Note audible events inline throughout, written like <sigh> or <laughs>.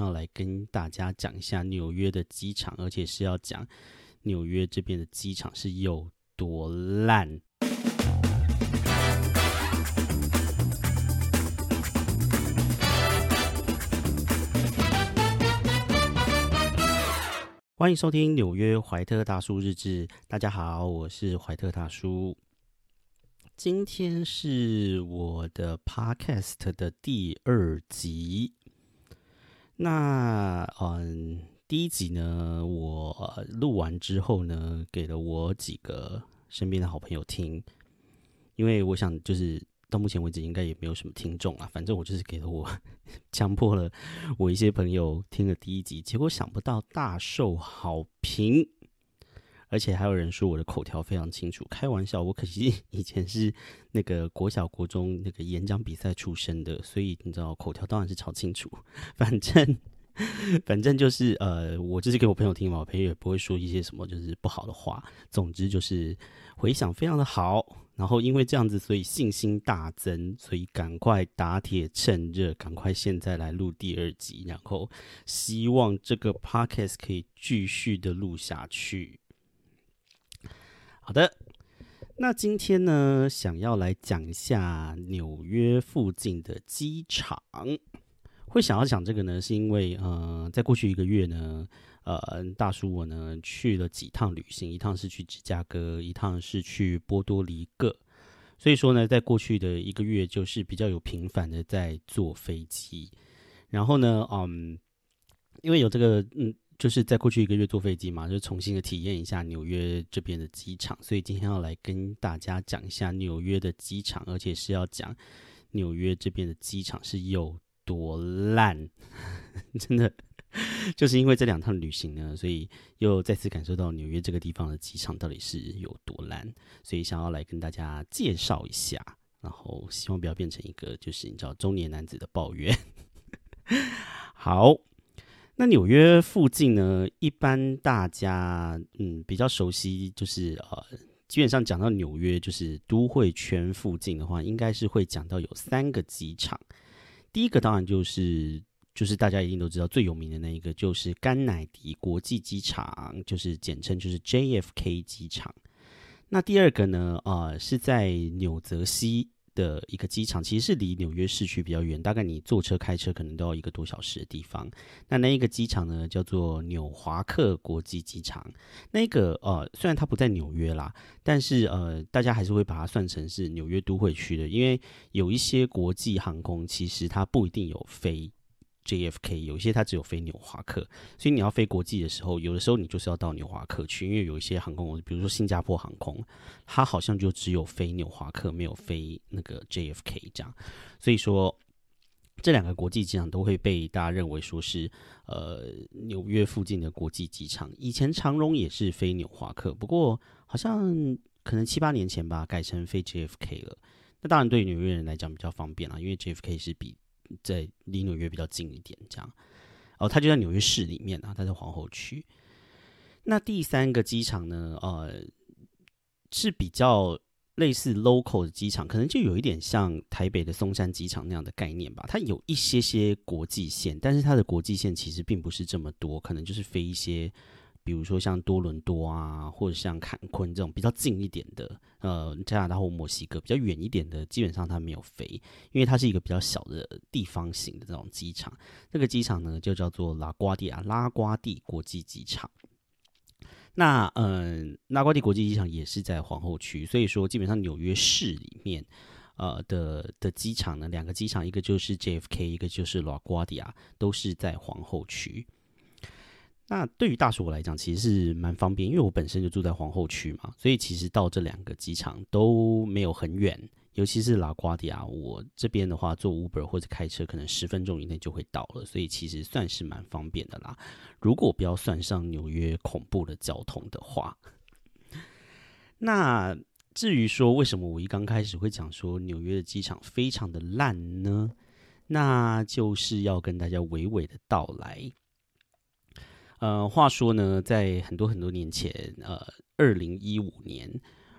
天要来跟大家讲一下纽约的机场，而且是要讲纽约这边的机场是有多烂。欢迎收听纽约怀特大叔日志。大家好，我是怀特大叔。今天是我的 podcast 的第二集。那嗯，第一集呢，我录完之后呢，给了我几个身边的好朋友听，因为我想就是。到目前为止，应该也没有什么听众啊。反正我就是给了我 <laughs> 强迫了我一些朋友听了第一集，结果想不到大受好评，而且还有人说我的口条非常清楚。开玩笑，我可惜 <laughs> 以前是那个国小国中那个演讲比赛出身的，所以你知道口条当然是超清楚。反正反正就是呃，我就是给我朋友听嘛，我朋友也不会说一些什么就是不好的话。总之就是回响非常的好。然后因为这样子，所以信心大增，所以赶快打铁趁热，赶快现在来录第二集，然后希望这个 podcast 可以继续的录下去。好的，那今天呢，想要来讲一下纽约附近的机场。会想要讲这个呢，是因为呃，在过去一个月呢。呃，大叔我呢去了几趟旅行，一趟是去芝加哥，一趟是去波多黎各。所以说呢，在过去的一个月，就是比较有频繁的在坐飞机。然后呢，嗯，因为有这个，嗯，就是在过去一个月坐飞机嘛，就重新的体验一下纽约这边的机场。所以今天要来跟大家讲一下纽约的机场，而且是要讲纽约这边的机场是有多烂，<laughs> 真的。就是因为这两趟旅行呢，所以又再次感受到纽约这个地方的机场到底是有多烂，所以想要来跟大家介绍一下，然后希望不要变成一个就是你知道中年男子的抱怨。<laughs> 好，那纽约附近呢，一般大家嗯比较熟悉，就是呃基本上讲到纽约就是都会圈附近的话，应该是会讲到有三个机场，第一个当然就是。就是大家一定都知道最有名的那一个，就是甘乃迪国际机场，就是简称就是 JFK 机场。那第二个呢，呃，是在纽泽西的一个机场，其实是离纽约市区比较远，大概你坐车开车可能都要一个多小时的地方。那那一个机场呢，叫做纽华克国际机场。那个呃，虽然它不在纽约啦，但是呃，大家还是会把它算成是纽约都会区的，因为有一些国际航空其实它不一定有飞。JFK 有一些它只有飞纽华克，所以你要飞国际的时候，有的时候你就是要到纽华克去，因为有一些航空公司，比如说新加坡航空，它好像就只有飞纽华克，没有飞那个 JFK 这样。所以说，这两个国际机场都会被大家认为说是呃纽约附近的国际机场。以前长荣也是飞纽华克，不过好像可能七八年前吧，改成飞 JFK 了。那当然对纽约人来讲比较方便啦，因为 JFK 是比在离纽约比较近一点，这样，哦，它就在纽约市里面啊，它在皇后区。那第三个机场呢，呃，是比较类似 local 的机场，可能就有一点像台北的松山机场那样的概念吧。它有一些些国际线，但是它的国际线其实并不是这么多，可能就是飞一些。比如说像多伦多啊，或者像坎昆这种比较近一点的，呃，加拿大或墨西哥比较远一点的，基本上它没有飞，因为它是一个比较小的地方型的这种机场。这个机场呢，就叫做拉瓜地亚拉瓜地国际机场。那嗯，拉瓜地国际机场也是在皇后区，所以说基本上纽约市里面，呃的的机场呢，两个机场，一个就是 JFK，一个就是拉瓜地亚，都是在皇后区。那对于大叔我来讲，其实是蛮方便，因为我本身就住在皇后区嘛，所以其实到这两个机场都没有很远，尤其是拉瓜迪亚，我这边的话坐 Uber 或者开车，可能十分钟以内就会到了，所以其实算是蛮方便的啦。如果不要算上纽约恐怖的交通的话，那至于说为什么我一刚开始会讲说纽约的机场非常的烂呢？那就是要跟大家娓娓的道来。呃，话说呢，在很多很多年前，呃，二零一五年，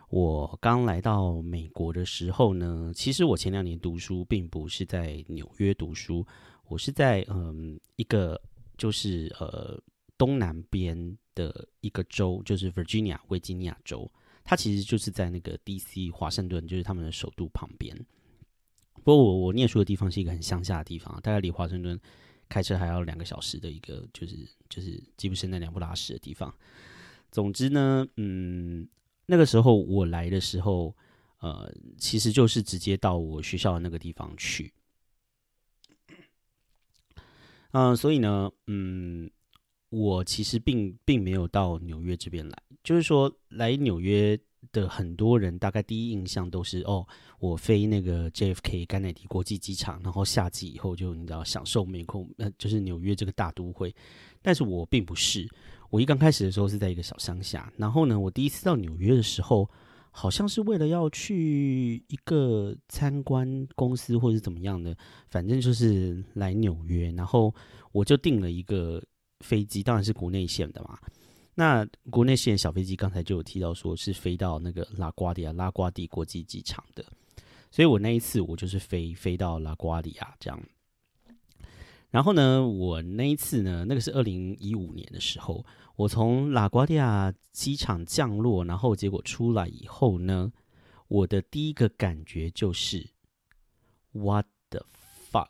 我刚来到美国的时候呢，其实我前两年读书并不是在纽约读书，我是在嗯一个就是呃东南边的一个州，就是 Virginia 维吉尼亚州，它其实就是在那个 DC 华盛顿，就是他们的首都旁边。不过我我念书的地方是一个很乡下的地方，大概离华盛顿开车还要两个小时的一个，就是就是吉普森那两不拉屎的地方。总之呢，嗯，那个时候我来的时候，呃，其实就是直接到我学校的那个地方去。嗯，所以呢，嗯，我其实并并没有到纽约这边来，就是说来纽约。的很多人大概第一印象都是哦，我飞那个 JFK 甘乃迪国际机场，然后下机以后就你知道享受美空，呃，就是纽约这个大都会。但是我并不是，我一刚开始的时候是在一个小乡下，然后呢，我第一次到纽约的时候，好像是为了要去一个参观公司或者是怎么样的，反正就是来纽约，然后我就订了一个飞机，当然是国内线的嘛。那国内线小飞机刚才就有提到，说是飞到那个拉瓜迪亚拉瓜迪国际机场的，所以我那一次我就是飞飞到拉瓜迪亚这样。然后呢，我那一次呢，那个是二零一五年的时候，我从拉瓜迪亚机场降落，然后结果出来以后呢，我的第一个感觉就是 What the fuck？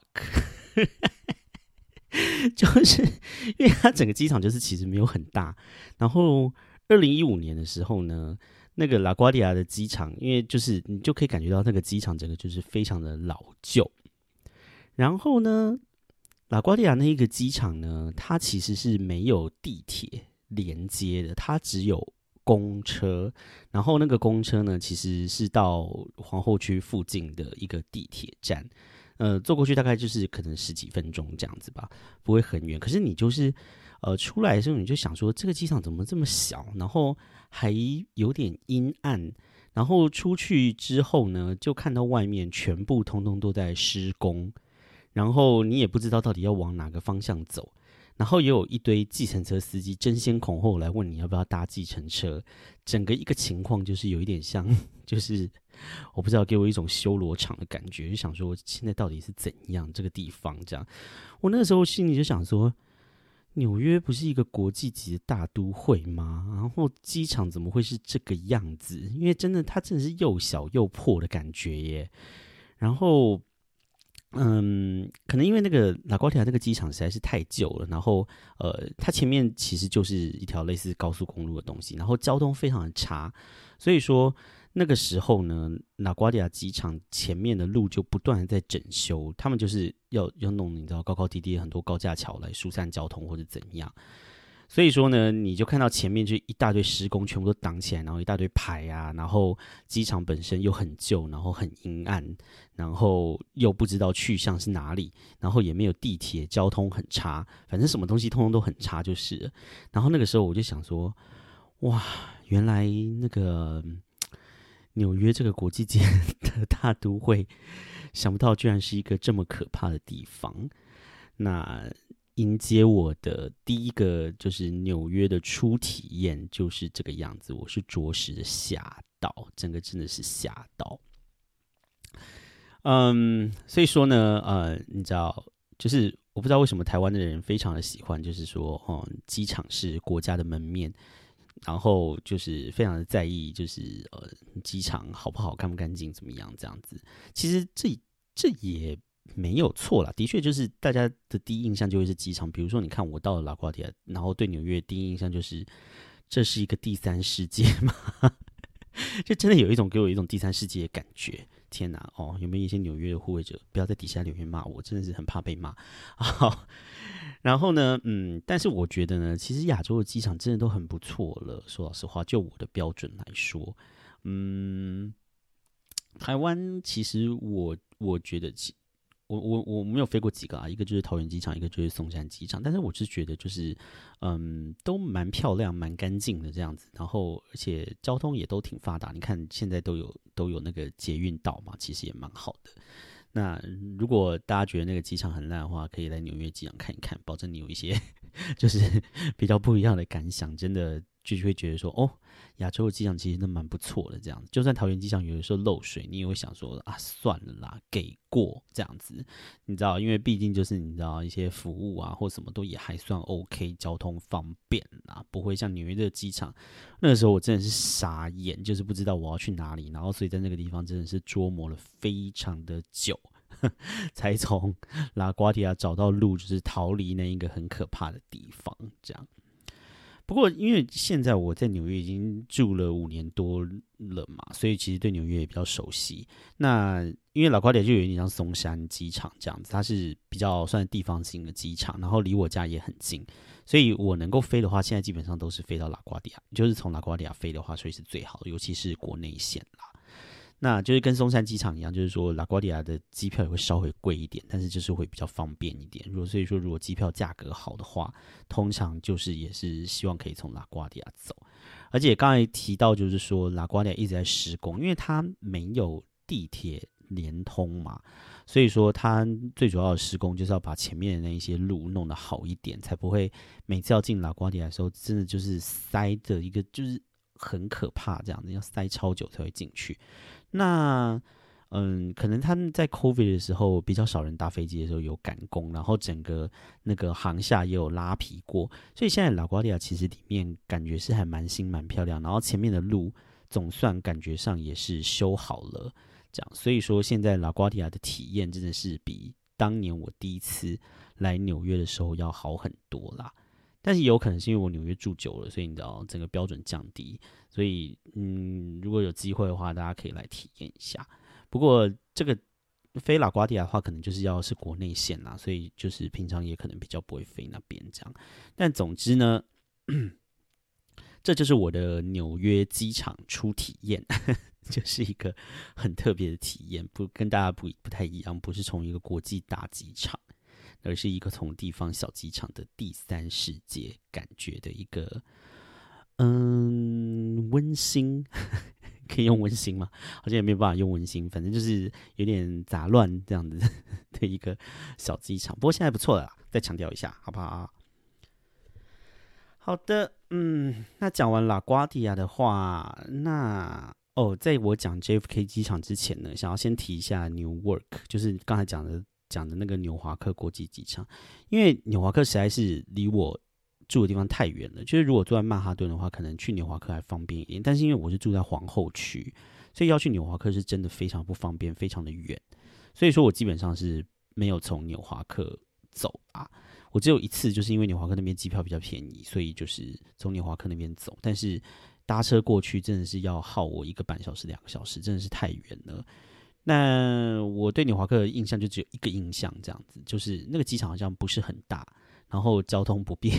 <laughs> 就是因为它整个机场就是其实没有很大，然后二零一五年的时候呢，那个拉瓜迪亚的机场，因为就是你就可以感觉到那个机场整个就是非常的老旧。然后呢，拉瓜迪亚那一个机场呢，它其实是没有地铁连接的，它只有公车。然后那个公车呢，其实是到皇后区附近的一个地铁站。呃，坐过去大概就是可能十几分钟这样子吧，不会很远。可是你就是，呃，出来的时候你就想说，这个机场怎么这么小，然后还有点阴暗。然后出去之后呢，就看到外面全部通通都在施工，然后你也不知道到底要往哪个方向走。然后也有一堆计程车司机争先恐后来问你要不要搭计程车，整个一个情况就是有一点像，<laughs> 就是我不知道给我一种修罗场的感觉，就想说现在到底是怎样这个地方这样。我那个时候心里就想说，纽约不是一个国际级的大都会吗？然后机场怎么会是这个样子？因为真的它真的是又小又破的感觉耶。然后。嗯，可能因为那个拉瓜迪亚那个机场实在是太旧了，然后呃，它前面其实就是一条类似高速公路的东西，然后交通非常的差，所以说那个时候呢，纳瓜迪亚机场前面的路就不断的在整修，他们就是要要弄你知道高高低低很多高架桥来疏散交通或者怎样。所以说呢，你就看到前面就一大堆施工，全部都挡起来，然后一大堆牌啊，然后机场本身又很旧，然后很阴暗，然后又不知道去向是哪里，然后也没有地铁，交通很差，反正什么东西通通都很差，就是。然后那个时候我就想说，哇，原来那个纽约这个国际间 <laughs> 的大都会，想不到居然是一个这么可怕的地方。那。迎接我的第一个就是纽约的初体验，就是这个样子。我是着实的吓到，整个真的是吓到。嗯，所以说呢，呃，你知道，就是我不知道为什么台湾的人非常的喜欢，就是说，哦，机场是国家的门面，然后就是非常的在意，就是呃，机场好不好、干不干净、怎么样这样子。其实这这也。没有错啦，的确就是大家的第一印象就会是机场。比如说，你看我到了拉瓜迪亚，然后对纽约第一印象就是这是一个第三世界嘛，<laughs> 就真的有一种给我一种第三世界的感觉。天哪，哦，有没有一些纽约的护卫者不要在底下留言骂我，真的是很怕被骂。好，<laughs> 然后呢，嗯，但是我觉得呢，其实亚洲的机场真的都很不错了。说老实话，就我的标准来说，嗯，台湾其实我我觉得其。我我我没有飞过几个啊，一个就是桃园机场，一个就是松山机场。但是我是觉得就是，嗯，都蛮漂亮、蛮干净的这样子。然后而且交通也都挺发达，你看现在都有都有那个捷运道嘛，其实也蛮好的。那如果大家觉得那个机场很烂的话，可以来纽约机场看一看，保证你有一些 <laughs> 就是比较不一样的感想。真的。就是会觉得说，哦，亚洲的机场其实都蛮不错的，这样子。就算桃园机场有的时候漏水，你也会想说啊，算了啦，给过这样子。你知道，因为毕竟就是你知道一些服务啊或什么都也还算 OK，交通方便啊，不会像纽约的机场。那个时候我真的是傻眼，就是不知道我要去哪里，然后所以在那个地方真的是琢磨了非常的久。<laughs> 才从拉瓜迪亚找到路，就是逃离那一个很可怕的地方。这样，不过因为现在我在纽约已经住了五年多了嘛，所以其实对纽约也比较熟悉。那因为拉瓜迪亚就有点像松山机场这样子，它是比较算地方性的机场，然后离我家也很近，所以我能够飞的话，现在基本上都是飞到拉瓜迪亚，就是从拉瓜迪亚飞的话，所以是最好的，尤其是国内线啦。那就是跟松山机场一样，就是说拉瓜迪亚的机票也会稍微贵一点，但是就是会比较方便一点。如果所以说，如果机票价格好的话，通常就是也是希望可以从拉瓜迪亚走。而且刚才提到，就是说拉瓜迪亚一直在施工，因为它没有地铁连通嘛，所以说它最主要的施工就是要把前面的那一些路弄得好一点，才不会每次要进拉瓜迪亚的时候，真的就是塞的一个就是很可怕这样子，要塞超久才会进去。那，嗯，可能他们在 COVID 的时候比较少人搭飞机的时候有赶工，然后整个那个航厦也有拉皮过，所以现在老瓜迪亚其实里面感觉是还蛮新蛮漂亮，然后前面的路总算感觉上也是修好了，这样，所以说现在老瓜迪亚的体验真的是比当年我第一次来纽约的时候要好很多啦。但是有可能是因为我纽约住久了，所以你知道整个标准降低。所以，嗯，如果有机会的话，大家可以来体验一下。不过，这个飞拉瓜迪亚的话，可能就是要是国内线啦，所以就是平常也可能比较不会飞那边这样。但总之呢，<clears throat> 这就是我的纽约机场初体验，<laughs> 就是一个很特别的体验，不跟大家不不太一样，不是从一个国际大机场。而是一个从地方小机场的第三世界感觉的一个，嗯，温馨，<laughs> 可以用温馨吗？好像也没有办法用温馨，反正就是有点杂乱这样子的一个小机场。不过现在不错了，再强调一下，好不好？好的，嗯，那讲完拉瓜迪亚的话，那哦，在我讲 JFK 机场之前呢，想要先提一下 New Work，就是刚才讲的。讲的那个纽华克国际机场，因为纽华克实在是离我住的地方太远了。就是如果住在曼哈顿的话，可能去纽华克还方便一点。但是因为我是住在皇后区，所以要去纽华克是真的非常不方便，非常的远。所以说我基本上是没有从纽华克走啊。我只有一次，就是因为纽华克那边机票比较便宜，所以就是从纽华克那边走。但是搭车过去真的是要耗我一个半小时、两个小时，真的是太远了。那我对纽华克的印象就只有一个印象，这样子，就是那个机场好像不是很大，然后交通不便，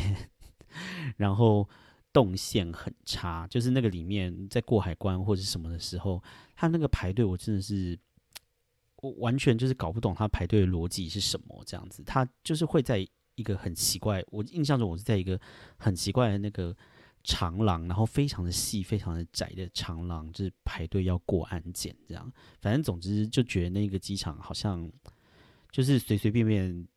<laughs> 然后动线很差，就是那个里面在过海关或者什么的时候，他那个排队，我真的是我完全就是搞不懂他排队的逻辑是什么，这样子，他就是会在一个很奇怪，我印象中我是在一个很奇怪的那个。长廊，然后非常的细、非常的窄的长廊，就是排队要过安检这样。反正总之就觉得那个机场好像就是随随便便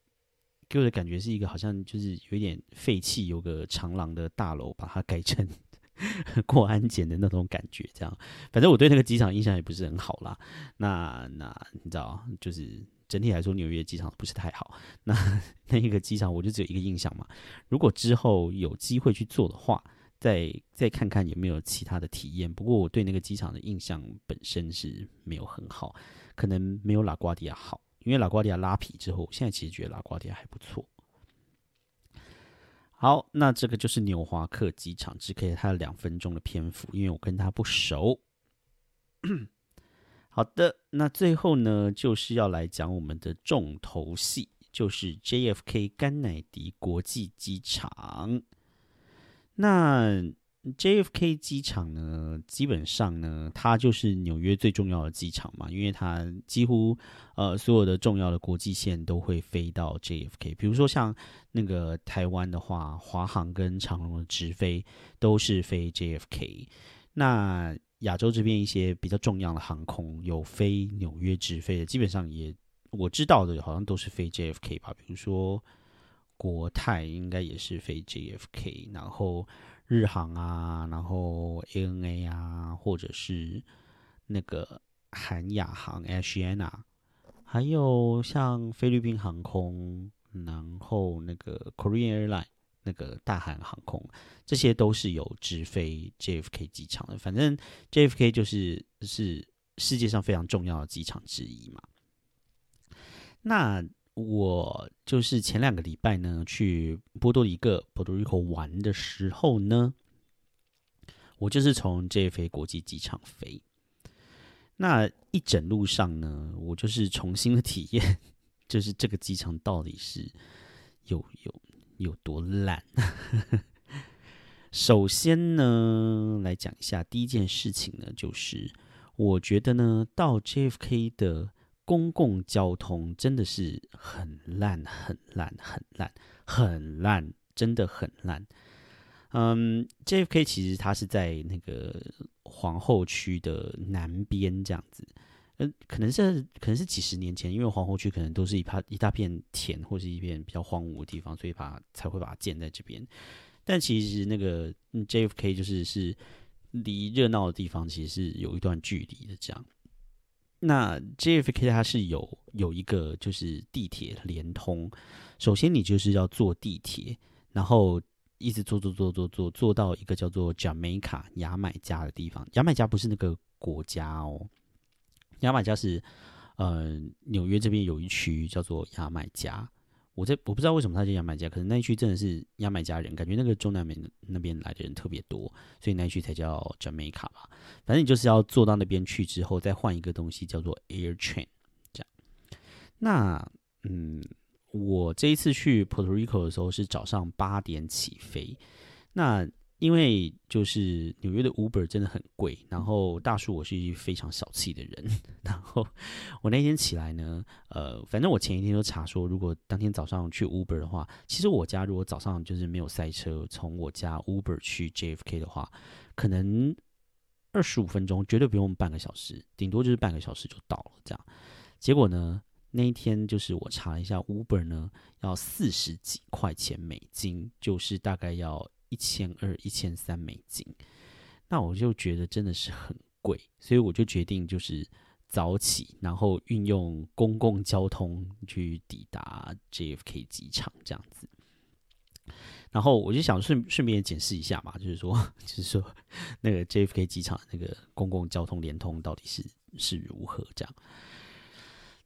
给我的感觉是一个好像就是有一点废弃，有个长廊的大楼把它改成 <laughs> 过安检的那种感觉。这样，反正我对那个机场印象也不是很好啦。那那你知道，就是整体来说纽约机场不是太好。那那一个机场我就只有一个印象嘛。如果之后有机会去做的话，再再看看有没有其他的体验。不过我对那个机场的印象本身是没有很好，可能没有拉瓜迪亚好。因为拉瓜迪亚拉皮之后，现在其实觉得拉瓜迪亚还不错。好，那这个就是纽华克机场，只给了他两分钟的篇幅，因为我跟他不熟。好的，那最后呢，就是要来讲我们的重头戏，就是 JFK 甘乃迪国际机场。那 JFK 机场呢，基本上呢，它就是纽约最重要的机场嘛，因为它几乎呃所有的重要的国际线都会飞到 JFK。比如说像那个台湾的话，华航跟长荣的直飞都是飞 JFK。那亚洲这边一些比较重要的航空有飞纽约直飞的，基本上也我知道的好像都是飞 JFK 吧，比如说。国泰应该也是飞 JFK，然后日航啊，然后 ANA 啊，或者是那个韩亚航 Asiana，还有像菲律宾航空，然后那个 Korean Airline 那个大韩航空，这些都是有直飞 JFK 机场的。反正 JFK 就是是世界上非常重要的机场之一嘛。那我就是前两个礼拜呢，去波多黎各 （Puerto Rico） 玩的时候呢，我就是从 JFK 国际机场飞。那一整路上呢，我就是重新的体验，<laughs> 就是这个机场到底是有有有多烂。首先呢，来讲一下第一件事情呢，就是我觉得呢，到 JFK 的。公共交通真的是很烂，很烂，很烂，很烂，真的很烂。嗯，JFK 其实它是在那个皇后区的南边这样子，嗯，可能是可能是几十年前，因为皇后区可能都是一片一大片田或是一片比较荒芜的地方，所以把才会把它建在这边。但其实那个 JFK 就是是离热闹的地方其实是有一段距离的这样。那 JFK 它是有有一个就是地铁连通，首先你就是要坐地铁，然后一直坐坐坐坐坐坐到一个叫做 Jamaica 牙买加的地方。牙买加不是那个国家哦，牙买加是呃纽约这边有一区叫做牙买加。我在我不知道为什么他叫牙买加，可能那一区真的是牙买加人，感觉那个中南美那边来的人特别多，所以那一区才叫 Jamaica 吧。反正你就是要坐到那边去之后，再换一个东西叫做 Air Train，这样。那嗯，我这一次去 Puerto Rico 的时候是早上八点起飞，那。因为就是纽约的 Uber 真的很贵，然后大叔我是一非常小气的人，然后我那天起来呢，呃，反正我前一天就查说，如果当天早上去 Uber 的话，其实我家如果早上就是没有塞车，从我家 Uber 去 JFK 的话，可能二十五分钟绝对不用半个小时，顶多就是半个小时就到了这样。结果呢，那一天就是我查了一下 Uber 呢，要四十几块钱美金，就是大概要。一千二、一千三美金，那我就觉得真的是很贵，所以我就决定就是早起，然后运用公共交通去抵达 JFK 机场这样子。然后我就想顺顺便解释一下嘛，就是说，就是说那个 JFK 机场那个公共交通联通到底是是如何这样。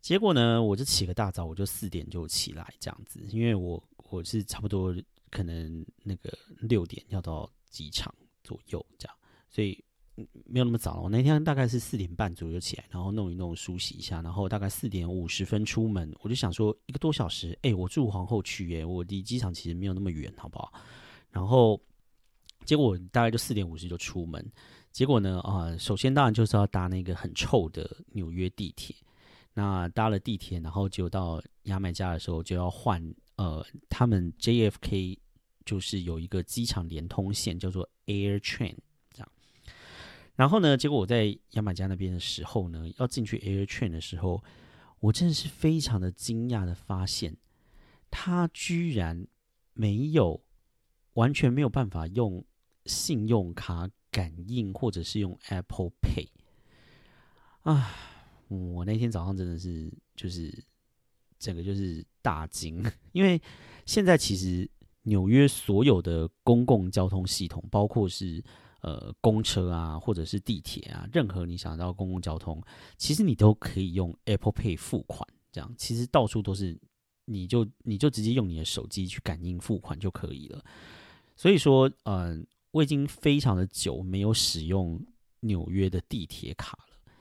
结果呢，我就起个大早，我就四点就起来这样子，因为我我是差不多。可能那个六点要到机场左右这样，所以没有那么早了。我那天大概是四点半左右起来，然后弄一弄梳洗一下，然后大概四点五十分出门。我就想说一个多小时，哎，我住皇后区，哎，我离机场其实没有那么远，好不好？然后结果大概就四点五十就出门。结果呢，啊，首先当然就是要搭那个很臭的纽约地铁。那搭了地铁，然后就到牙买加的时候就要换。呃，他们 JFK 就是有一个机场连通线，叫做 Air Train，这样。然后呢，结果我在牙买加那边的时候呢，要进去 Air Train 的时候，我真的是非常的惊讶的发现，他居然没有完全没有办法用信用卡感应，或者是用 Apple Pay。啊，我那天早上真的是就是。整个就是大惊，<laughs> 因为现在其实纽约所有的公共交通系统，包括是呃公车啊，或者是地铁啊，任何你想到公共交通，其实你都可以用 Apple Pay 付款，这样其实到处都是，你就你就直接用你的手机去感应付款就可以了。所以说，嗯，我已经非常的久没有使用纽约的地铁卡了。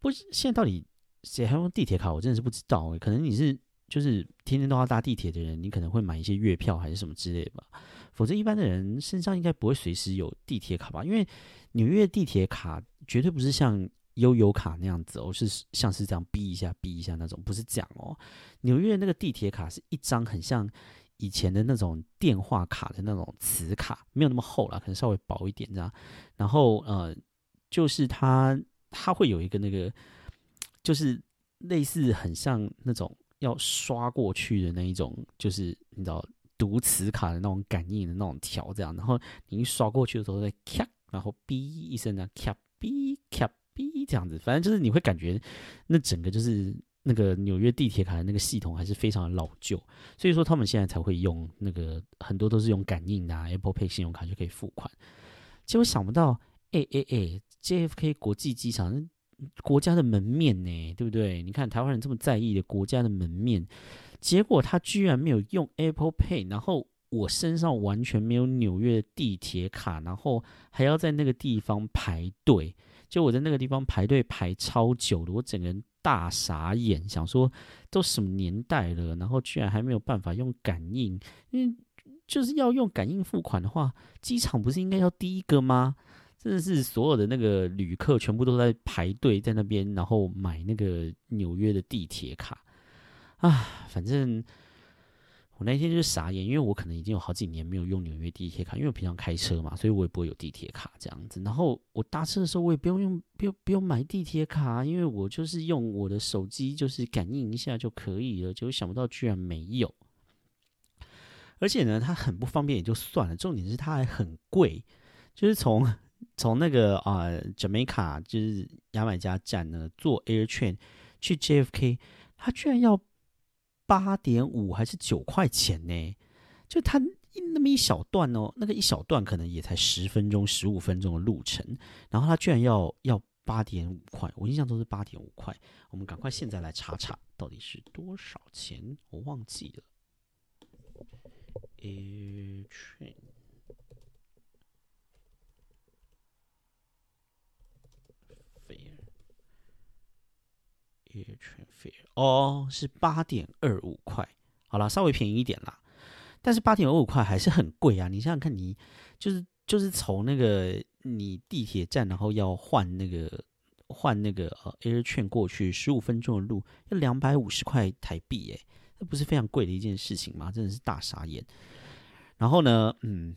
不，现在到底谁还用地铁卡？我真的是不知道。可能你是。就是天天都要搭地铁的人，你可能会买一些月票还是什么之类吧。否则一般的人身上应该不会随时有地铁卡吧？因为纽约地铁卡绝对不是像悠游卡那样子哦，是像是这样逼一下逼一下那种，不是这样哦。纽约那个地铁卡是一张很像以前的那种电话卡的那种磁卡，没有那么厚了，可能稍微薄一点这样。然后呃，就是它它会有一个那个，就是类似很像那种。要刷过去的那一种，就是你知道读磁卡的那种感应的那种条，这样，然后你一刷过去的时候，再咔，然后哔一声呢，咔哔咔哔这样子，反正就是你会感觉那整个就是那个纽约地铁卡的那个系统还是非常的老旧，所以说他们现在才会用那个很多都是用感应的 Apple Pay 信用卡就可以付款。结果想不到，哎哎哎，JFK 国际机场，国家的门面呢，对不对？你看台湾人这么在意的国家的门面。结果他居然没有用 Apple Pay，然后我身上完全没有纽约的地铁卡，然后还要在那个地方排队。就我在那个地方排队排超久的，我整个人大傻眼，想说都什么年代了，然后居然还没有办法用感应。因为就是要用感应付款的话，机场不是应该要第一个吗？真的是所有的那个旅客全部都在排队在那边，然后买那个纽约的地铁卡。啊，反正我那天就是傻眼，因为我可能已经有好几年没有用纽约地铁卡，因为我平常开车嘛，所以我也不会有地铁卡这样子。然后我搭车的时候，我也不用用，不用不用买地铁卡，因为我就是用我的手机，就是感应一下就可以了。结果想不到居然没有，而且呢，它很不方便也就算了，重点是它还很贵，就是从从那个啊，Jamaica 就是牙买加站呢，坐 Air Train 去 JFK，它居然要。八点五还是九块钱呢？就它那么一小段哦，那个一小段可能也才十分钟、十五分钟的路程，然后它居然要要八点五块，我印象都是八点五块。我们赶快现在来查查到底是多少钱，我忘记了。AirTrain 月全费哦，是八点二五块，好了，稍微便宜一点啦。但是八点二五块还是很贵啊！你想想看，你就是就是从那个你地铁站，然后要换那个换那个呃 Air 券过去，十五分钟的路要两百五十块台币，哎，那不是非常贵的一件事情吗？真的是大傻眼。然后呢，嗯，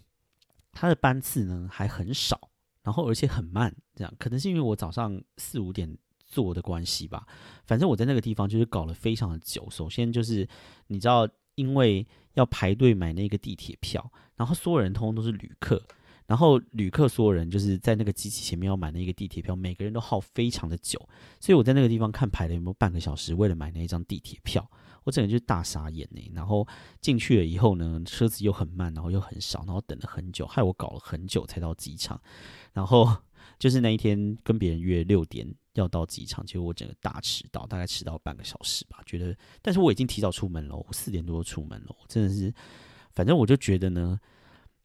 它的班次呢还很少，然后而且很慢，这样可能是因为我早上四五点。做的关系吧，反正我在那个地方就是搞了非常的久。首先就是你知道，因为要排队买那个地铁票，然后所有人通通都是旅客，然后旅客所有人就是在那个机器前面要买那个地铁票，每个人都耗非常的久，所以我在那个地方看排了有没有半个小时，为了买那一张地铁票，我整个就是大傻眼呢。然后进去了以后呢，车子又很慢，然后又很少，然后等了很久，害我搞了很久才到机场，然后。就是那一天跟别人约六点要到机场，结果我整个大迟到，大概迟到半个小时吧。觉得，但是我已经提早出门了，我四点多出门了，真的是，反正我就觉得呢，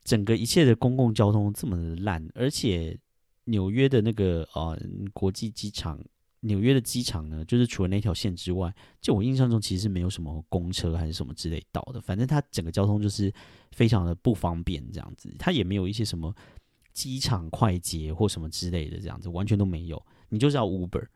整个一切的公共交通这么的烂，而且纽约的那个呃国际机场，纽约的机场呢，就是除了那条线之外，就我印象中其实没有什么公车还是什么之类到的，反正它整个交通就是非常的不方便，这样子，它也没有一些什么。机场快捷或什么之类的，这样子完全都没有。你就是要 Uber，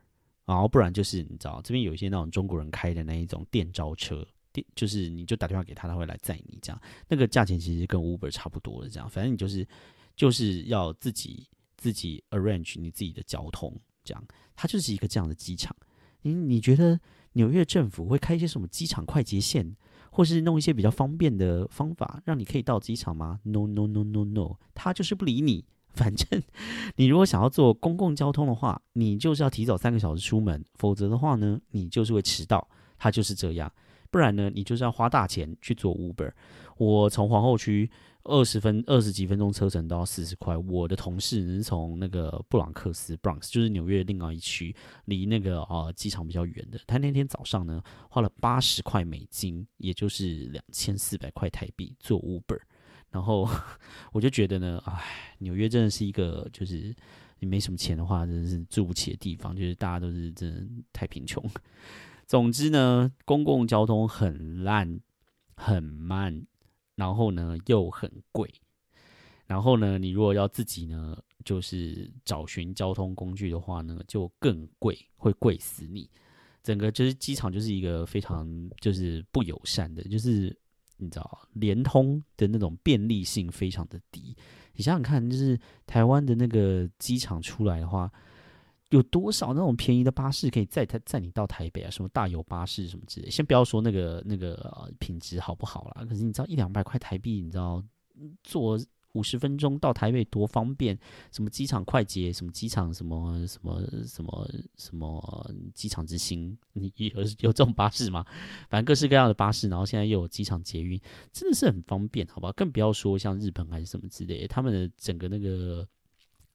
然后不然就是你知道这边有一些那种中国人开的那一种电招车，电就是你就打电话给他，他会来载你，这样那个价钱其实跟 Uber 差不多的。这样反正你就是就是要自己自己 arrange 你自己的交通，这样它就是一个这样的机场。你你觉得纽约政府会开一些什么机场快捷线？或是弄一些比较方便的方法，让你可以到机场吗？No No No No No，他就是不理你。<laughs> 反正你如果想要坐公共交通的话，你就是要提早三个小时出门，否则的话呢，你就是会迟到。他就是这样。不然呢，你就是要花大钱去做 Uber。我从皇后区。二十分二十几分钟车程都要四十块。我的同事是从那个布朗克斯 （Bronx），就是纽约另外一区，离那个啊机场比较远的。他那天早上呢，花了八十块美金，也就是两千四百块台币做 Uber。然后我就觉得呢，唉，纽约真的是一个，就是你没什么钱的话，真的是住不起的地方。就是大家都是真的太贫穷。<laughs> 总之呢，公共交通很烂，很慢。然后呢，又很贵。然后呢，你如果要自己呢，就是找寻交通工具的话呢，就更贵，会贵死你。整个就是机场就是一个非常就是不友善的，就是你知道，联通的那种便利性非常的低。你想想看，就是台湾的那个机场出来的话，有多少那种便宜的巴士可以载台载你到台北啊？什么大有巴士什么之类，先不要说那个那个品质好不好啦，可是你知道一两百块台币，你知道坐五十分钟到台北多方便？什么机场快捷，什么机场什么什么什么什么机场之星，你有有这种巴士吗？反正各式各样的巴士，然后现在又有机场捷运，真的是很方便，好吧？更不要说像日本还是什么之类，他们的整个那个。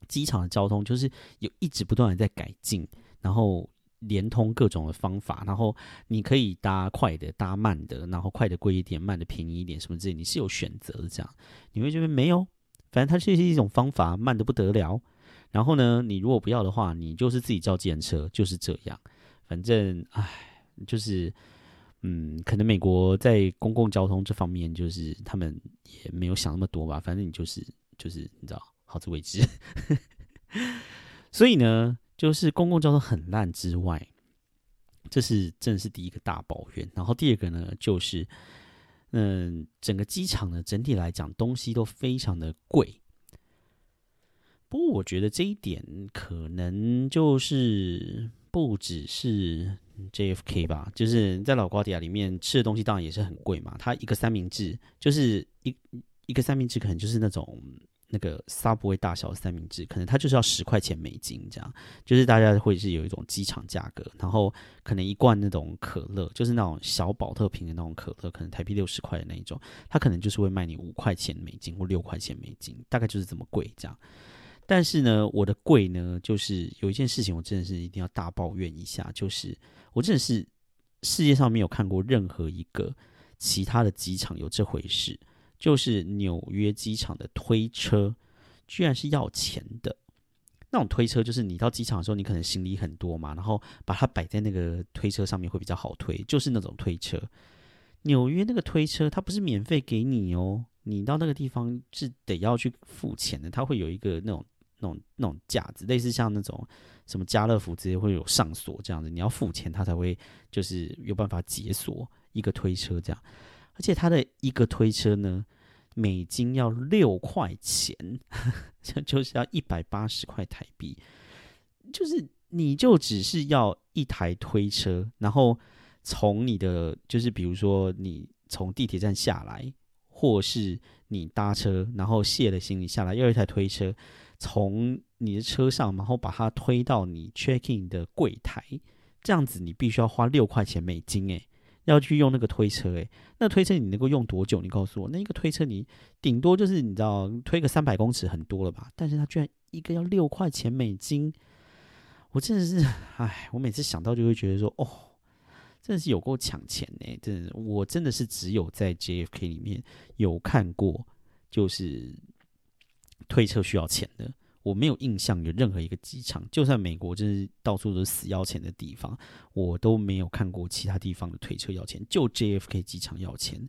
机场的交通就是有一直不断的在改进，然后连通各种的方法，然后你可以搭快的，搭慢的，然后快的贵一点，慢的便宜一点，什么之类，你是有选择的。这样你会觉得没有，反正它就是一种方法，慢的不得了。然后呢，你如果不要的话，你就是自己叫计程车，就是这样。反正唉，就是嗯，可能美国在公共交通这方面，就是他们也没有想那么多吧。反正你就是就是你知道。好自为之，<laughs> 所以呢，就是公共交通很烂之外，这是真的是第一个大抱怨。然后第二个呢，就是嗯，整个机场呢，整体来讲东西都非常的贵。不过我觉得这一点可能就是不只是 JFK 吧，就是在老瓜迪亚里面吃的东西当然也是很贵嘛。它一个三明治就是一一个三明治，可能就是那种。那个 Subway 大小的三明治，可能它就是要十块钱美金，这样就是大家会是有一种机场价格，然后可能一罐那种可乐，就是那种小宝特瓶的那种可乐，可能台币六十块的那一种，它可能就是会卖你五块钱美金或六块钱美金，大概就是这么贵这样。但是呢，我的贵呢，就是有一件事情，我真的是一定要大抱怨一下，就是我真的是世界上没有看过任何一个其他的机场有这回事。就是纽约机场的推车，居然是要钱的。那种推车就是你到机场的时候，你可能行李很多嘛，然后把它摆在那个推车上面会比较好推，就是那种推车。纽约那个推车它不是免费给你哦，你到那个地方是得要去付钱的。它会有一个那种那种那种架子，类似像那种什么家乐福直接会有上锁这样子，你要付钱，它才会就是有办法解锁一个推车这样。而且它的一个推车呢，美金要六块钱，<laughs> 这就是要一百八十块台币。就是你就只是要一台推车，然后从你的就是比如说你从地铁站下来，或是你搭车，然后卸了行李下来，要一台推车从你的车上，然后把它推到你 check in 的柜台，这样子你必须要花六块钱美金，诶。要去用那个推车，诶，那推车你能够用多久？你告诉我，那一个推车你顶多就是你知道推个三百公尺很多了吧？但是它居然一个要六块钱美金，我真的是，<laughs> 哎，我每次想到就会觉得说，哦，真的是有够抢钱呢！真的，我真的是只有在 JFK 里面有看过，就是推车需要钱的。我没有印象有任何一个机场，就算美国真是到处都是死要钱的地方，我都没有看过其他地方的推车要钱，就 JFK 机场要钱。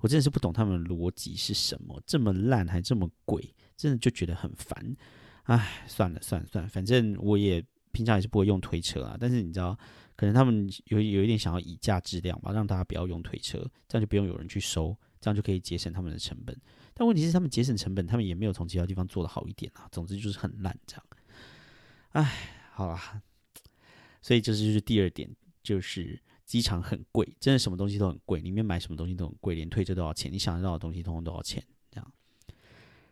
我真的是不懂他们的逻辑是什么，这么烂还这么贵，真的就觉得很烦。唉，算了算了算了，反正我也平常也是不会用推车啊。但是你知道，可能他们有有一点想要以价质量吧，让大家不要用推车，这样就不用有人去收，这样就可以节省他们的成本。但问题是，他们节省成本，他们也没有从其他地方做的好一点啊。总之就是很烂这样。唉，好啦，所以这就是第二点，就是机场很贵，真的什么东西都很贵，里面买什么东西都很贵，连退车都要钱，你想得到的东西通通都要钱这样。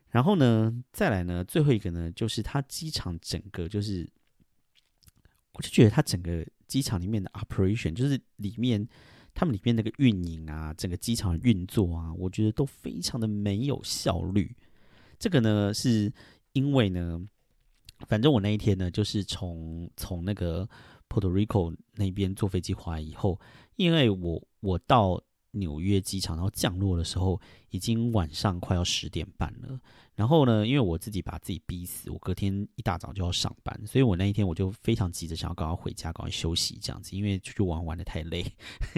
然后呢，再来呢，最后一个呢，就是它机场整个就是，我就觉得它整个机场里面的 operation，就是里面。他们里面那个运营啊，整个机场运作啊，我觉得都非常的没有效率。这个呢，是因为呢，反正我那一天呢，就是从从那个 Puerto Rico 那边坐飞机回来以后，因为我我到纽约机场，然后降落的时候，已经晚上快要十点半了。然后呢，因为我自己把自己逼死，我隔天一大早就要上班，所以我那一天我就非常急着想要赶快回家，赶快休息这样子，因为出去玩玩的太累，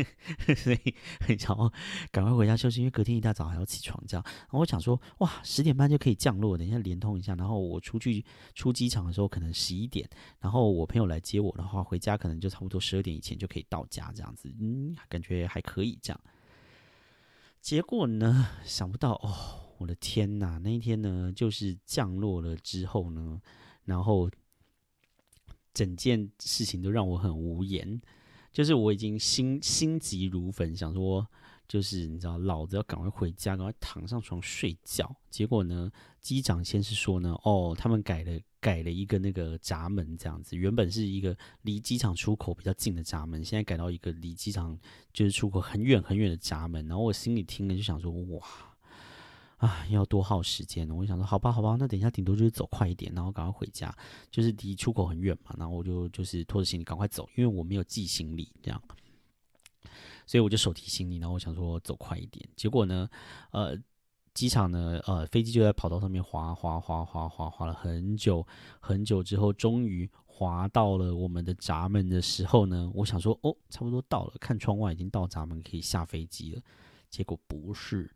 <laughs> 所以很想要赶快回家休息，因为隔天一大早还要起床这样。然后我想说，哇，十点半就可以降落，等一下连通一下，然后我出去出机场的时候可能十一点，然后我朋友来接我的话，回家可能就差不多十二点以前就可以到家这样子，嗯，感觉还可以这样。结果呢，想不到哦。我的天呐，那一天呢，就是降落了之后呢，然后整件事情都让我很无言，就是我已经心心急如焚，想说。就是你知道，老子要赶快回家，赶快躺上床睡觉。结果呢，机长先是说呢，哦，他们改了改了一个那个闸门，这样子，原本是一个离机场出口比较近的闸门，现在改到一个离机场就是出口很远很远的闸门。然后我心里听了就想说，哇，啊，要多耗时间呢。我想说，好吧，好吧，那等一下顶多就是走快一点，然后赶快回家，就是离出口很远嘛。然后我就就是拖着行李赶快走，因为我没有寄行李，这样。所以我就手提行李，然后我想说走快一点。结果呢，呃，机场呢，呃，飞机就在跑道上面滑滑滑滑滑滑了很久很久之后，终于滑到了我们的闸门的时候呢，我想说哦，差不多到了，看窗外已经到闸门可以下飞机了。结果不是，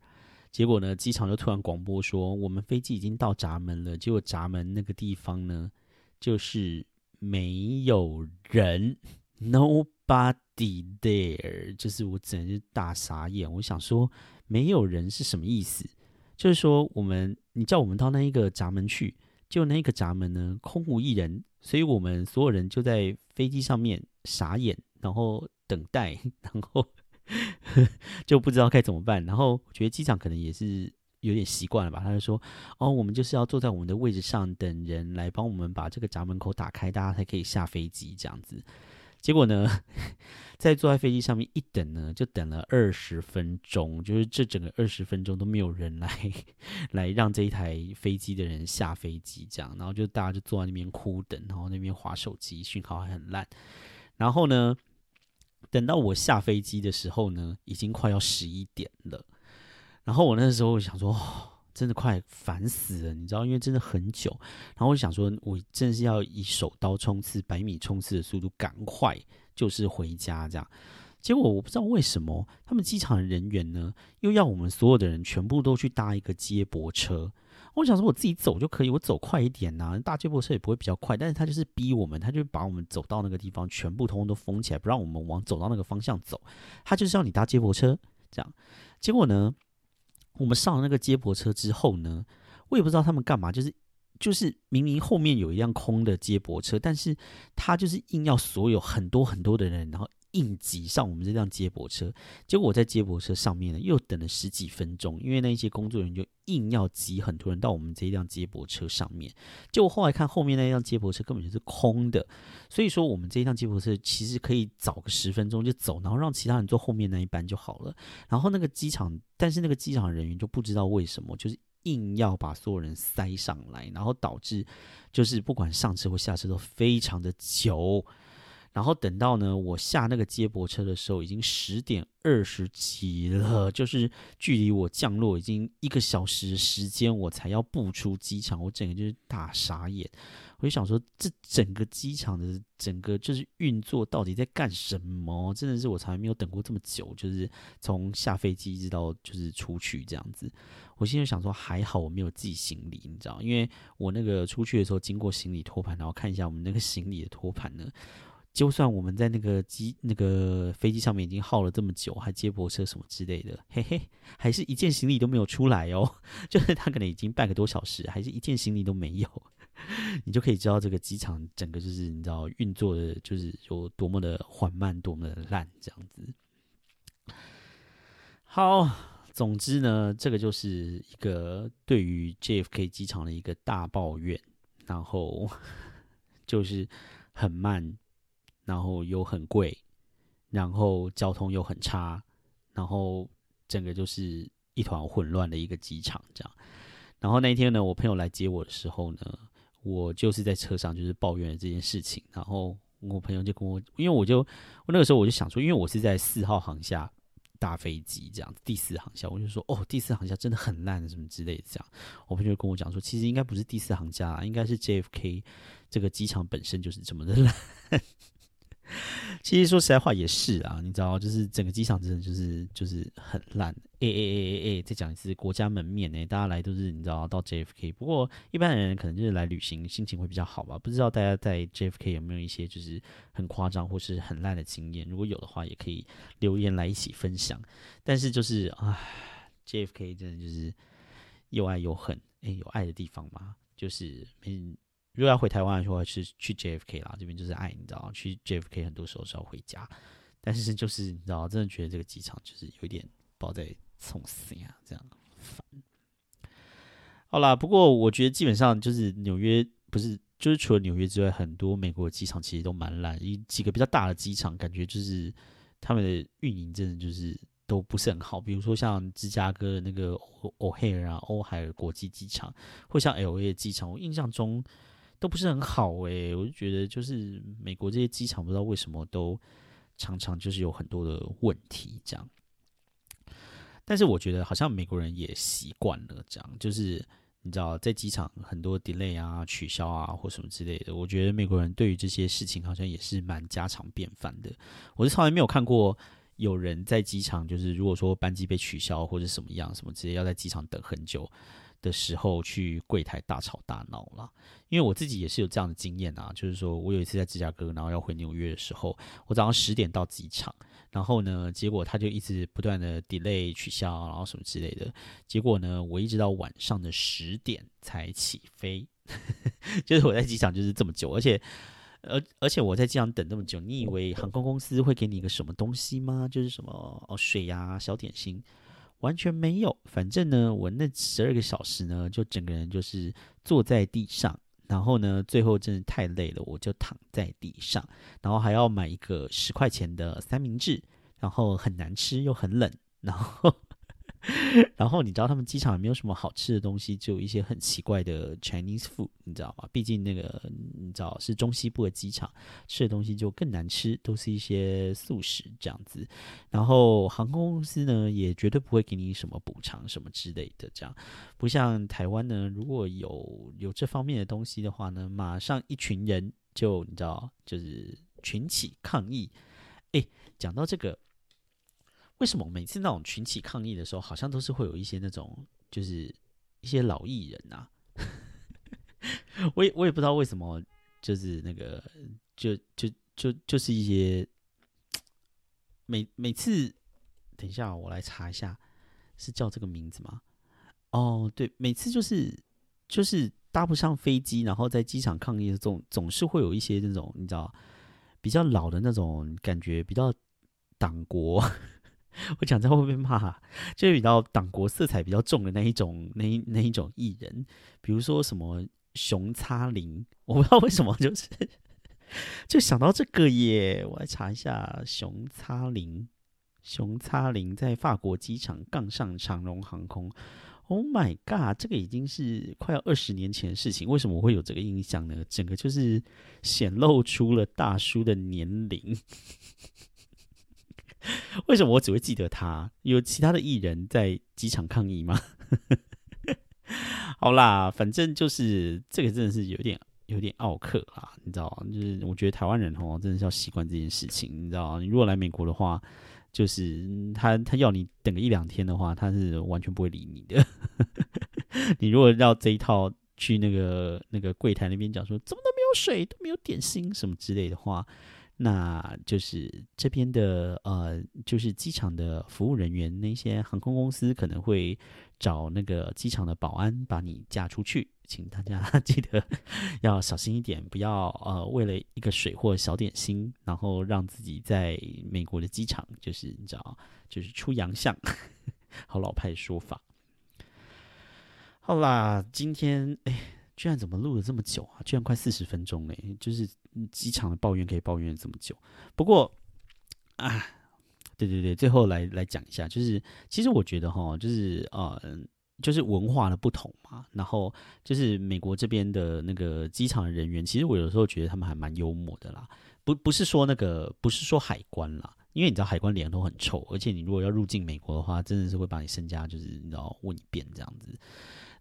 结果呢，机场就突然广播说我们飞机已经到闸门了。结果闸门那个地方呢，就是没有人，nobody。there，就是我整是大傻眼。我想说，没有人是什么意思？就是说，我们你叫我们到那一个闸门去，就那一个闸门呢，空无一人，所以我们所有人就在飞机上面傻眼，然后等待，<laughs> 然后就不知道该怎么办。然后觉得机长可能也是有点习惯了吧，他就说：“哦，我们就是要坐在我们的位置上等人来帮我们把这个闸门口打开，大家才可以下飞机这样子。”结果呢，<laughs> 在坐在飞机上面一等呢，就等了二十分钟，就是这整个二十分钟都没有人来 <laughs> 来让这一台飞机的人下飞机，这样，然后就大家就坐在那边哭等，然后那边划手机，讯号还很烂。然后呢，等到我下飞机的时候呢，已经快要十一点了。然后我那时候想说。真的快烦死了，你知道，因为真的很久。然后我想说，我真的是要以手刀冲刺、百米冲刺的速度，赶快就是回家这样。结果我不知道为什么，他们机场的人员呢，又要我们所有的人全部都去搭一个接驳车。我想说，我自己走就可以，我走快一点呐，搭接驳车也不会比较快。但是他就是逼我们，他就把我们走到那个地方，全部通通都封起来，不让我们往走到那个方向走。他就是要你搭接驳车这样。结果呢？我们上了那个接驳车之后呢，我也不知道他们干嘛，就是就是明明后面有一辆空的接驳车，但是他就是硬要所有很多很多的人，然后。硬挤上我们这辆接驳车，结果我在接驳车上面呢，又等了十几分钟，因为那些工作人员就硬要挤很多人到我们这一辆接驳车上面。结果后来看后面那辆接驳车根本就是空的，所以说我们这一辆接驳车其实可以早个十分钟就走，然后让其他人坐后面那一班就好了。然后那个机场，但是那个机场人员就不知道为什么，就是硬要把所有人塞上来，然后导致就是不管上车或下车都非常的久。然后等到呢，我下那个接驳车的时候，已经十点二十几了，就是距离我降落已经一个小时时间，我才要步出机场，我整个就是大傻眼。我就想说，这整个机场的整个就是运作到底在干什么？真的是我从来没有等过这么久，就是从下飞机一直到就是出去这样子。我现在想说，还好我没有寄行李，你知道，因为我那个出去的时候经过行李托盘，然后看一下我们那个行李的托盘呢。就算我们在那个机那个飞机上面已经耗了这么久，还接驳车什么之类的，嘿嘿，还是一件行李都没有出来哦。<laughs> 就是他可能已经半个多小时，还是一件行李都没有，<laughs> 你就可以知道这个机场整个就是你知道运作的，就是有多么的缓慢，多么的烂这样子。好，总之呢，这个就是一个对于 JFK 机场的一个大抱怨，然后 <laughs> 就是很慢。然后又很贵，然后交通又很差，然后整个就是一团混乱的一个机场这样。然后那一天呢，我朋友来接我的时候呢，我就是在车上就是抱怨了这件事情。然后我朋友就跟我，因为我就我那个时候我就想说，因为我是在四号航厦搭飞机这样，第四航厦，我就说哦，第四航厦真的很烂什么之类的这样。我朋友跟我讲说，其实应该不是第四航厦，应该是 JFK 这个机场本身就是这么的烂。<laughs> 其实说实在话也是啊，你知道，就是整个机场真的就是就是很烂。哎哎哎哎哎，再讲一次，国家门面呢，大家来都是你知道到 JFK。不过一般人可能就是来旅行，心情会比较好吧。不知道大家在 JFK 有没有一些就是很夸张或是很烂的经验？如果有的话，也可以留言来一起分享。但是就是啊，JFK 真的就是又爱又恨。哎，有爱的地方吗？就是没如果要回台湾的话，是去 JFK 啦，这边就是爱，你知道？去 JFK 很多时候是要回家，但是就是你知道，真的觉得这个机场就是有一点不知道在冲心啊，这样烦。好啦，不过我觉得基本上就是纽约不是，就是除了纽约之外，很多美国的机场其实都蛮烂，一几个比较大的机场，感觉就是他们的运营真的就是都不是很好。比如说像芝加哥的那个 O'Hare 啊，欧海尔国际机场，或像 LA 机场，我印象中都不是很好诶，我就觉得就是美国这些机场不知道为什么都常常就是有很多的问题这样。但是我觉得好像美国人也习惯了这样，就是你知道在机场很多 delay 啊、取消啊或什么之类的，我觉得美国人对于这些事情好像也是蛮家常便饭的。我是从来没有看过有人在机场，就是如果说班机被取消或者什么样什么之类，要在机场等很久的时候去柜台大吵大闹啦。因为我自己也是有这样的经验啊，就是说我有一次在芝加哥，然后要回纽约的时候，我早上十点到机场。然后呢，结果他就一直不断的 delay 取消，然后什么之类的。结果呢，我一直到晚上的十点才起飞，<laughs> 就是我在机场就是这么久，而且，而而且我在机场等这么久，你以为航空公司会给你一个什么东西吗？就是什么哦水呀、小点心，完全没有。反正呢，我那十二个小时呢，就整个人就是坐在地上。然后呢，最后真的太累了，我就躺在地上，然后还要买一个十块钱的三明治，然后很难吃又很冷，然后。<laughs> 然后你知道他们机场也没有什么好吃的东西，只有一些很奇怪的 Chinese food，你知道吗？毕竟那个你知道是中西部的机场，吃的东西就更难吃，都是一些素食这样子。然后航空公司呢也绝对不会给你什么补偿什么之类的，这样不像台湾呢，如果有有这方面的东西的话呢，马上一群人就你知道就是群起抗议。哎，讲到这个。为什么每次那种群起抗议的时候，好像都是会有一些那种，就是一些老艺人啊？<laughs> 我也我也不知道为什么，就是那个，就就就就是一些每每次，等一下我来查一下，是叫这个名字吗？哦，对，每次就是就是搭不上飞机，然后在机场抗议的总总是会有一些那种你知道比较老的那种感觉，比较党国。我讲在会被骂，就是比较党国色彩比较重的那一种，那那一种艺人，比如说什么熊擦林，我不知道为什么，就是就想到这个耶。我来查一下，熊擦林，熊擦林在法国机场杠上长荣航空。Oh my god，这个已经是快要二十年前的事情，为什么我会有这个印象呢？整个就是显露出了大叔的年龄。<laughs> 为什么我只会记得他？有其他的艺人在机场抗议吗？<laughs> 好啦，反正就是这个真的是有点有点奥克啦，你知道就是我觉得台湾人哦，真的是要习惯这件事情，你知道你如果来美国的话，就是他他要你等个一两天的话，他是完全不会理你的。<laughs> 你如果要这一套去那个那个柜台那边讲说，怎么都没有水，都没有点心什么之类的话。那就是这边的呃，就是机场的服务人员，那些航空公司可能会找那个机场的保安把你架出去，请大家 <laughs> 记得要小心一点，不要呃为了一个水或小点心，然后让自己在美国的机场就是你知道，就是出洋相，好老派的说法。好啦，今天哎。居然怎么录了这么久啊？居然快四十分钟嘞！就是机场的抱怨可以抱怨这么久。不过，啊，对对对，最后来来讲一下，就是其实我觉得哈，就是呃，就是文化的不同嘛。然后就是美国这边的那个机场的人员，其实我有时候觉得他们还蛮幽默的啦。不不是说那个，不是说海关啦，因为你知道海关脸都很臭，而且你如果要入境美国的话，真的是会把你身家就是你知道问一遍这样子。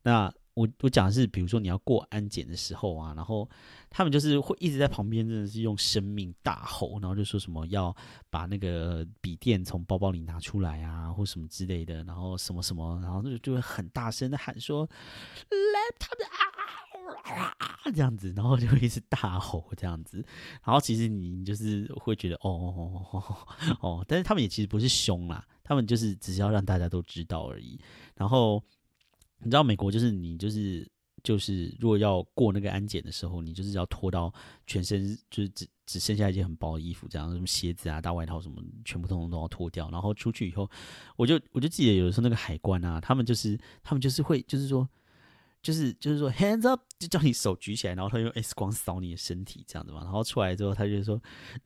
那我我讲的是，比如说你要过安检的时候啊，然后他们就是会一直在旁边，真的是用生命大吼，然后就说什么要把那个笔电从包包里拿出来啊，或什么之类的，然后什么什么，然后就就会很大声的喊说 “laptop 啊”这样子，然后就会一直大吼这样子，然后其实你就是会觉得哦哦哦哦，但是他们也其实不是凶啦，他们就是只是要让大家都知道而已，然后。你知道美国就是你就是就是如果要过那个安检的时候，你就是要脱到全身，就是只只剩下一件很薄的衣服，这样什么鞋子啊、大外套什么，全部通通都要脱掉。然后出去以后，我就我就记得有的时候那个海关啊，他们就是他们就是会就是说。就是就是说，hands up，就叫你手举起来，然后他用 X 光扫你的身体，这样子嘛。然后出来之后，他就说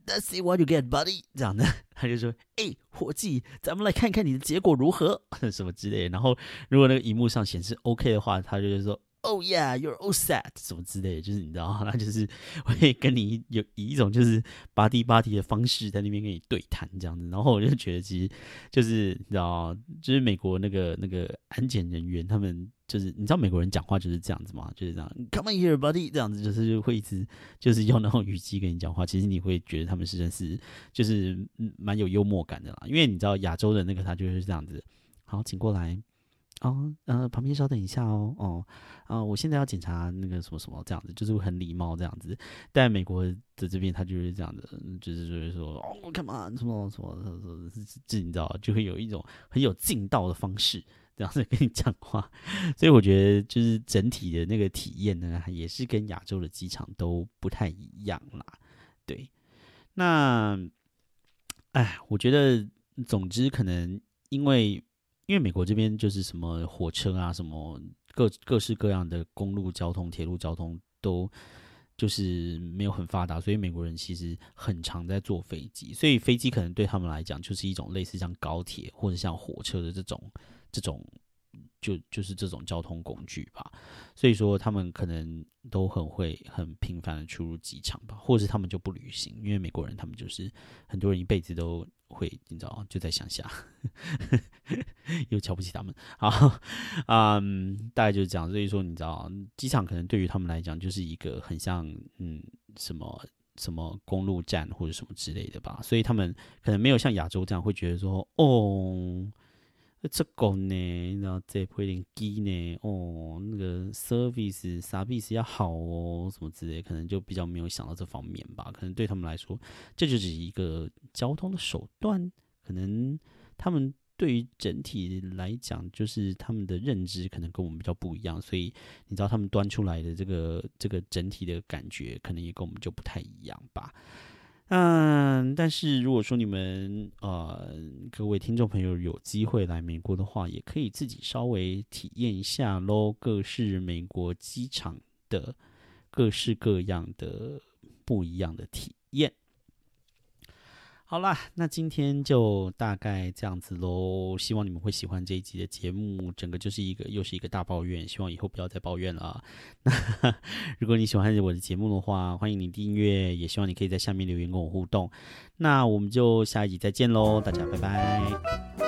，Let's see what you get, buddy，<laughs> 这样的。他就说，哎，伙计，咱们来看看你的结果如何，<laughs> 什么之类。然后如果那个荧幕上显示 OK 的话，他就说。Oh yeah, you're all set，什么之类的，就是你知道，<laughs> 他就是会跟你有以一种就是巴蒂巴蒂的方式在那边跟你对谈这样子，然后我就觉得其实就是你知道，就是美国那个那个安检人员，他们就是你知道美国人讲话就是这样子嘛，就是这样，Come on here, buddy，这样子就是会一直就是用那种语气跟你讲话，其实你会觉得他们实在是就是蛮有幽默感的啦，因为你知道亚洲的那个他就是这样子，好，请过来。哦，呃，旁边稍等一下哦，哦，啊，我现在要检查那个什么什么这样子，就是很礼貌这样子。但美国的这边他就是这样子，就是就是说，哦，干嘛什么什么什么，这你知道，就会有一种很有劲道的方式这样子跟你讲话。所以我觉得就是整体的那个体验呢，也是跟亚洲的机场都不太一样啦。对，那，哎，我觉得总之可能因为。因为美国这边就是什么火车啊，什么各各式各样的公路交通、铁路交通都就是没有很发达，所以美国人其实很常在坐飞机，所以飞机可能对他们来讲就是一种类似像高铁或者像火车的这种这种。就就是这种交通工具吧，所以说他们可能都很会很频繁的出入机场吧，或者是他们就不旅行，因为美国人他们就是很多人一辈子都会你知道就在乡下，<laughs> 又瞧不起他们啊，嗯，大概就是这样。所以说你知道，机场可能对于他们来讲就是一个很像嗯什么什么公路站或者什么之类的吧，所以他们可能没有像亚洲这样会觉得说哦。这个呢，然后这会点低呢，哦，那个 service 啥币是要好哦，什么之类，可能就比较没有想到这方面吧。可能对他们来说，这就是一个交通的手段。可能他们对于整体来讲，就是他们的认知可能跟我们比较不一样，所以你知道他们端出来的这个这个整体的感觉，可能也跟我们就不太一样吧。嗯，但是如果说你们呃各位听众朋友有机会来美国的话，也可以自己稍微体验一下咯，各式美国机场的各式各样的不一样的体验。好啦，那今天就大概这样子喽。希望你们会喜欢这一集的节目，整个就是一个又是一个大抱怨。希望以后不要再抱怨了。那 <laughs> 如果你喜欢我的节目的话，欢迎你订阅，也希望你可以在下面留言跟我互动。那我们就下一集再见喽，大家拜拜。